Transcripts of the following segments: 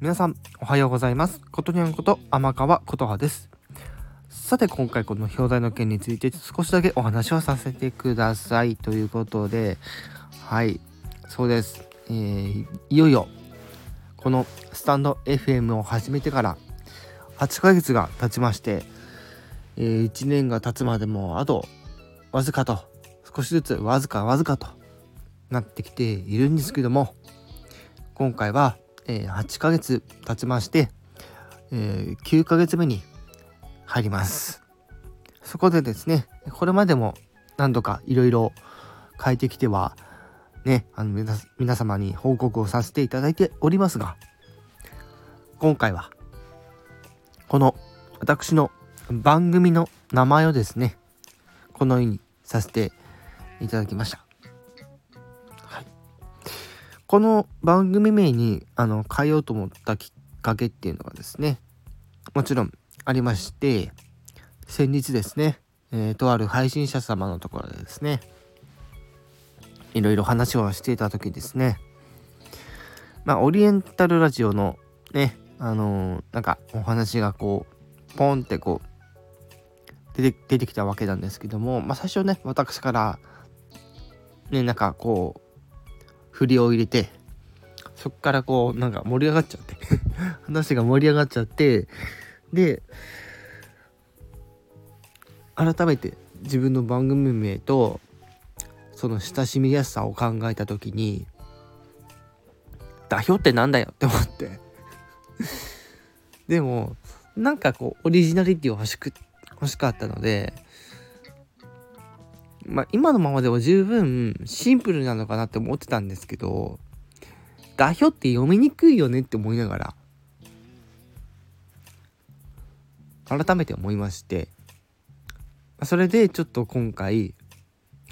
皆さんおはようございます。ことにゃんこと天川琴葉です。さて今回この表題の件について少しだけお話をさせてください。ということではいそうです、えー、いよいよこのスタンド FM を始めてから8ヶ月が経ちまして、えー、1年が経つまでもあとわずかと少しずつわずかわずかとなってきているんですけども今回はえ、8ヶ月経ちまして、え、9ヶ月目に入ります。そこでですね、これまでも何度かいろいろ変えてきては、ね、あの皆様に報告をさせていただいておりますが、今回は、この私の番組の名前をですね、このようにさせていただきました。この番組名にあの変えようと思ったきっかけっていうのがですねもちろんありまして先日ですね、えー、とある配信者様のところでですねいろいろ話をしていた時ですねまあオリエンタルラジオのねあのー、なんかお話がこうポンってこう出て出てきたわけなんですけどもまあ最初ね私からねなんかこう振りを入れて、そっからこう、なんか盛り上がっちゃって。話が盛り上がっちゃって、で、改めて自分の番組名と、その親しみやすさを考えた時に、代表ってなんだよって思って。でも、なんかこう、オリジナリティを欲しく、欲しかったので、まあ、今のままでも十分シンプルなのかなって思ってたんですけど、代表って読みにくいよねって思いながら、改めて思いまして、それでちょっと今回、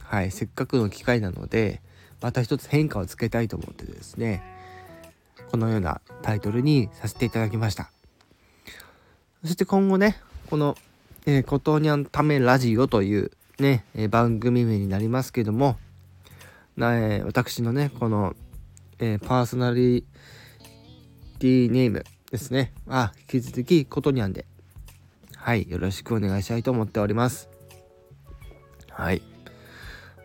はい、せっかくの機会なので、また一つ変化をつけたいと思ってですね、このようなタイトルにさせていただきました。そして今後ね、この、えー、ことにゃんためラジオというね、え番組名になりますけども、なえ私のね、この、えパーソナリティネームですね。あ、引き続き、ことにゃんで、はい、よろしくお願いしたいと思っております。はい。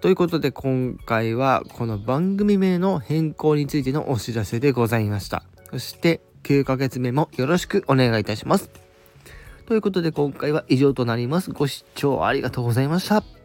ということで、今回は、この番組名の変更についてのお知らせでございました。そして、9ヶ月目もよろしくお願いいたします。ということで今回は以上となります。ご視聴ありがとうございました。